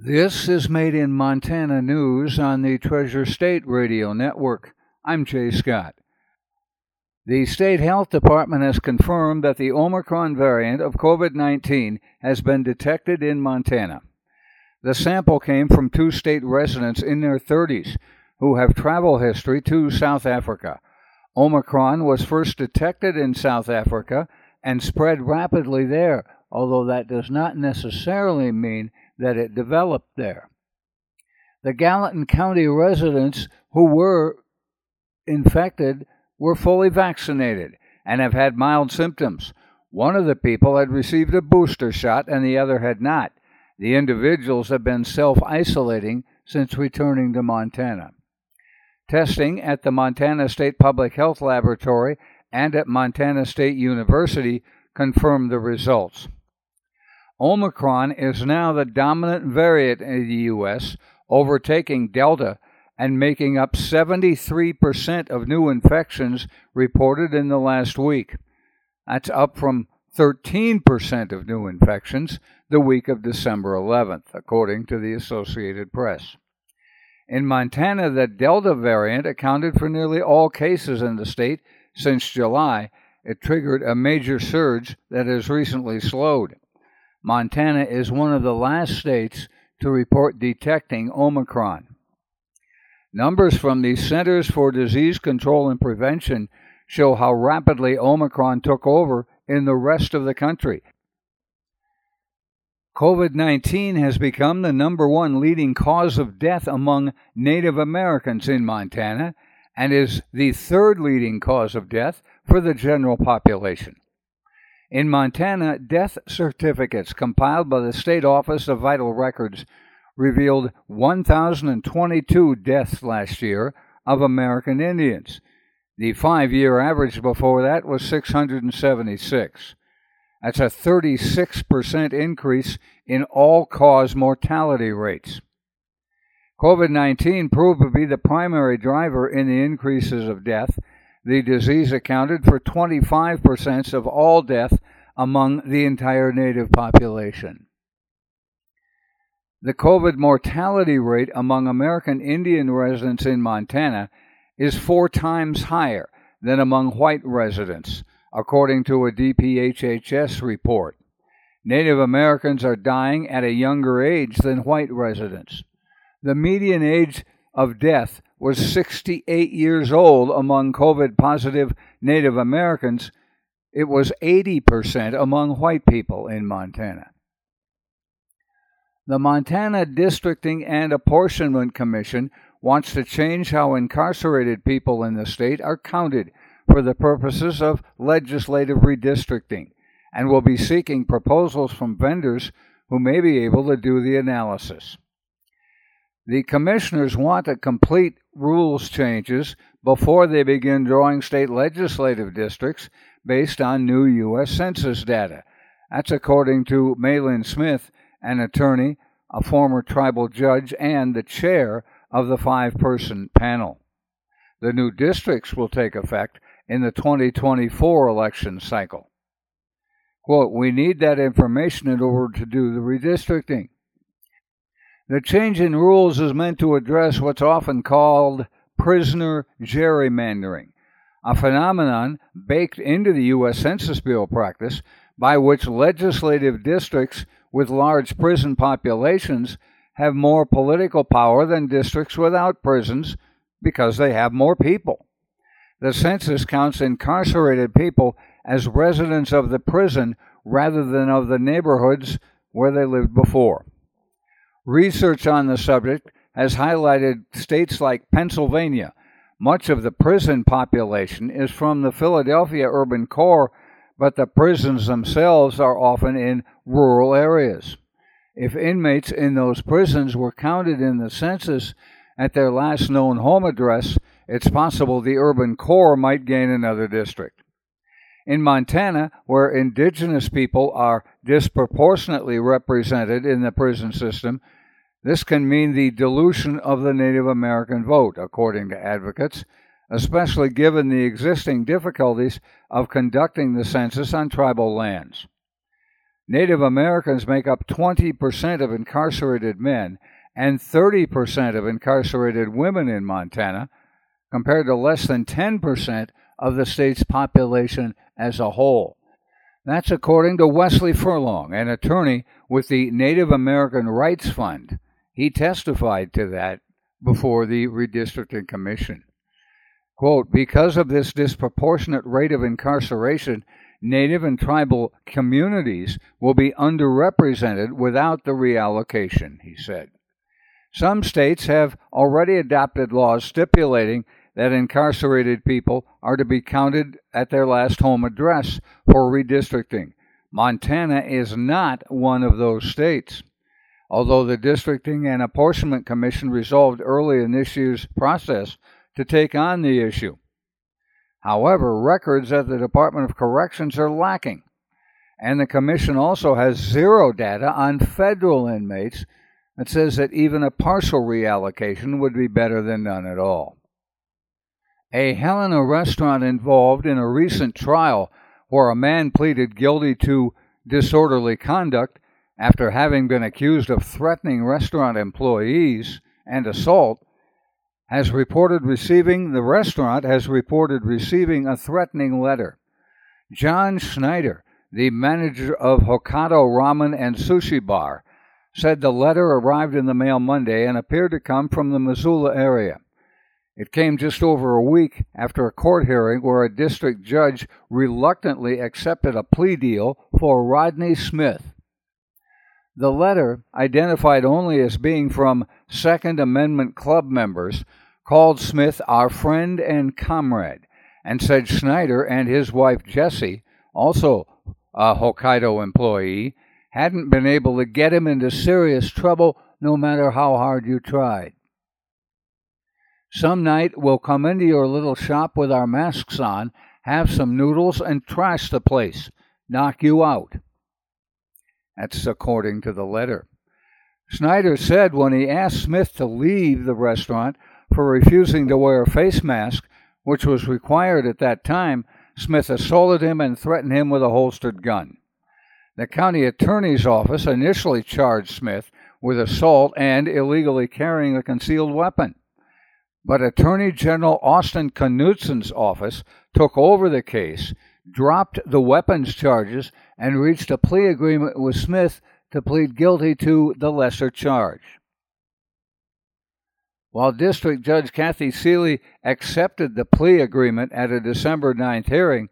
This is Made in Montana News on the Treasure State Radio Network. I'm Jay Scott. The State Health Department has confirmed that the Omicron variant of COVID 19 has been detected in Montana. The sample came from two state residents in their 30s who have travel history to South Africa. Omicron was first detected in South Africa and spread rapidly there, although that does not necessarily mean that it developed there. The Gallatin County residents who were infected were fully vaccinated and have had mild symptoms. One of the people had received a booster shot and the other had not. The individuals have been self isolating since returning to Montana. Testing at the Montana State Public Health Laboratory and at Montana State University confirmed the results. Omicron is now the dominant variant in the U.S., overtaking Delta and making up 73% of new infections reported in the last week. That's up from 13% of new infections the week of December 11th, according to the Associated Press. In Montana, the Delta variant accounted for nearly all cases in the state since July. It triggered a major surge that has recently slowed. Montana is one of the last states to report detecting Omicron. Numbers from the Centers for Disease Control and Prevention show how rapidly Omicron took over in the rest of the country. COVID 19 has become the number one leading cause of death among Native Americans in Montana and is the third leading cause of death for the general population. In Montana, death certificates compiled by the State Office of Vital Records revealed 1,022 deaths last year of American Indians. The five year average before that was 676. That's a 36% increase in all cause mortality rates. COVID 19 proved to be the primary driver in the increases of death the disease accounted for 25% of all death among the entire native population. The COVID mortality rate among American Indian residents in Montana is four times higher than among white residents, according to a DPHHS report. Native Americans are dying at a younger age than white residents. The median age of death was 68 years old among COVID positive Native Americans. It was 80% among white people in Montana. The Montana Districting and Apportionment Commission wants to change how incarcerated people in the state are counted for the purposes of legislative redistricting and will be seeking proposals from vendors who may be able to do the analysis. The commissioners want to complete rules changes before they begin drawing state legislative districts based on new U.S. Census data. That's according to Maylinn Smith, an attorney, a former tribal judge, and the chair of the five person panel. The new districts will take effect in the 2024 election cycle. Quote, we need that information in order to do the redistricting. The change in rules is meant to address what's often called prisoner gerrymandering, a phenomenon baked into the U.S. Census Bureau practice by which legislative districts with large prison populations have more political power than districts without prisons because they have more people. The census counts incarcerated people as residents of the prison rather than of the neighborhoods where they lived before. Research on the subject has highlighted states like Pennsylvania. Much of the prison population is from the Philadelphia urban core, but the prisons themselves are often in rural areas. If inmates in those prisons were counted in the census at their last known home address, it's possible the urban core might gain another district. In Montana, where indigenous people are disproportionately represented in the prison system, this can mean the dilution of the Native American vote, according to advocates, especially given the existing difficulties of conducting the census on tribal lands. Native Americans make up 20% of incarcerated men and 30% of incarcerated women in Montana, compared to less than 10% of the state's population as a whole. That's according to Wesley Furlong, an attorney with the Native American Rights Fund. He testified to that before the Redistricting Commission. Quote, because of this disproportionate rate of incarceration, Native and tribal communities will be underrepresented without the reallocation, he said. Some states have already adopted laws stipulating that incarcerated people are to be counted at their last home address for redistricting. Montana is not one of those states. Although the Districting and Apportionment Commission resolved early in this year's process to take on the issue. However, records at the Department of Corrections are lacking, and the Commission also has zero data on federal inmates that says that even a partial reallocation would be better than none at all. A Helena restaurant involved in a recent trial where a man pleaded guilty to disorderly conduct after having been accused of threatening restaurant employees and assault has reported receiving the restaurant has reported receiving a threatening letter. John Schneider, the manager of Hokkaido Ramen and Sushi Bar, said the letter arrived in the mail Monday and appeared to come from the Missoula area. It came just over a week after a court hearing where a district judge reluctantly accepted a plea deal for Rodney Smith. The letter, identified only as being from Second Amendment Club members, called Smith our friend and comrade and said Schneider and his wife Jessie, also a Hokkaido employee, hadn't been able to get him into serious trouble no matter how hard you tried. Some night we'll come into your little shop with our masks on, have some noodles, and trash the place, knock you out. That's according to the letter. Schneider said when he asked Smith to leave the restaurant for refusing to wear a face mask, which was required at that time, Smith assaulted him and threatened him with a holstered gun. The county attorney's office initially charged Smith with assault and illegally carrying a concealed weapon. But Attorney General Austin Knudsen's office took over the case, dropped the weapons charges, and reached a plea agreement with Smith to plead guilty to the lesser charge. While District Judge Kathy Seeley accepted the plea agreement at a December 9th hearing,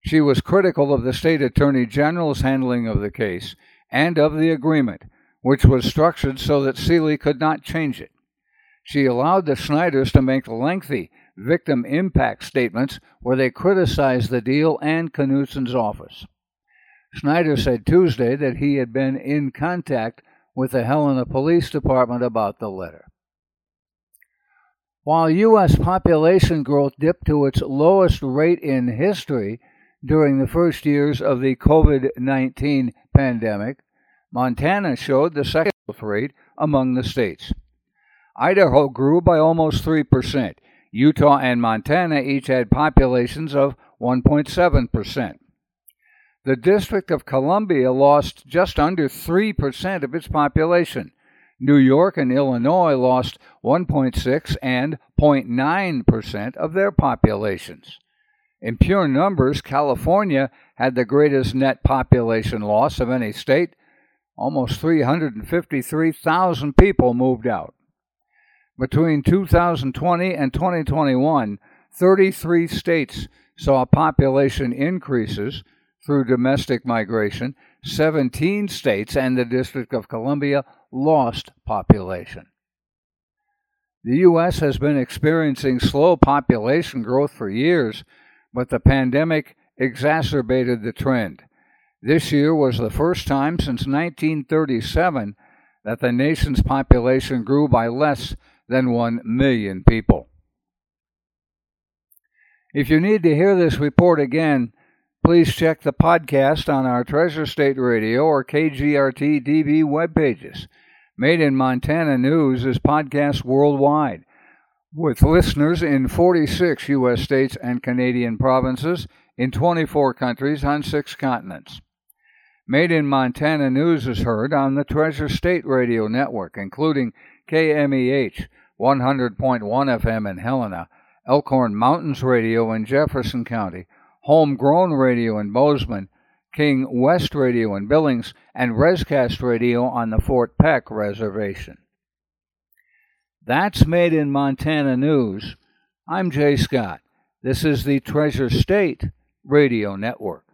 she was critical of the state attorney general's handling of the case and of the agreement, which was structured so that Seeley could not change it. She allowed the Schneiders to make lengthy victim impact statements where they criticized the deal and Knudsen's office. Schneider said Tuesday that he had been in contact with the Helena Police Department about the letter. While U.S. population growth dipped to its lowest rate in history during the first years of the COVID 19 pandemic, Montana showed the second growth rate among the states. Idaho grew by almost 3%. Utah and Montana each had populations of 1.7%. The District of Columbia lost just under 3% of its population. New York and Illinois lost 1.6 and 0.9% of their populations. In pure numbers, California had the greatest net population loss of any state. Almost 353,000 people moved out. Between 2020 and 2021, 33 states saw population increases through domestic migration. 17 states and the District of Columbia lost population. The U.S. has been experiencing slow population growth for years, but the pandemic exacerbated the trend. This year was the first time since 1937 that the nation's population grew by less than 1 million people. If you need to hear this report again, please check the podcast on our Treasure State Radio or KGRT DB web pages. Made in Montana News is podcast worldwide, with listeners in 46 U.S. states and Canadian provinces in 24 countries on six continents. Made in Montana News is heard on the Treasure State Radio Network, including KMEH 100.1 FM in Helena, Elkhorn Mountains Radio in Jefferson County, Homegrown Radio in Bozeman, King West Radio in Billings, and Rescast Radio on the Fort Peck Reservation. That's Made in Montana News. I'm Jay Scott. This is the Treasure State Radio Network.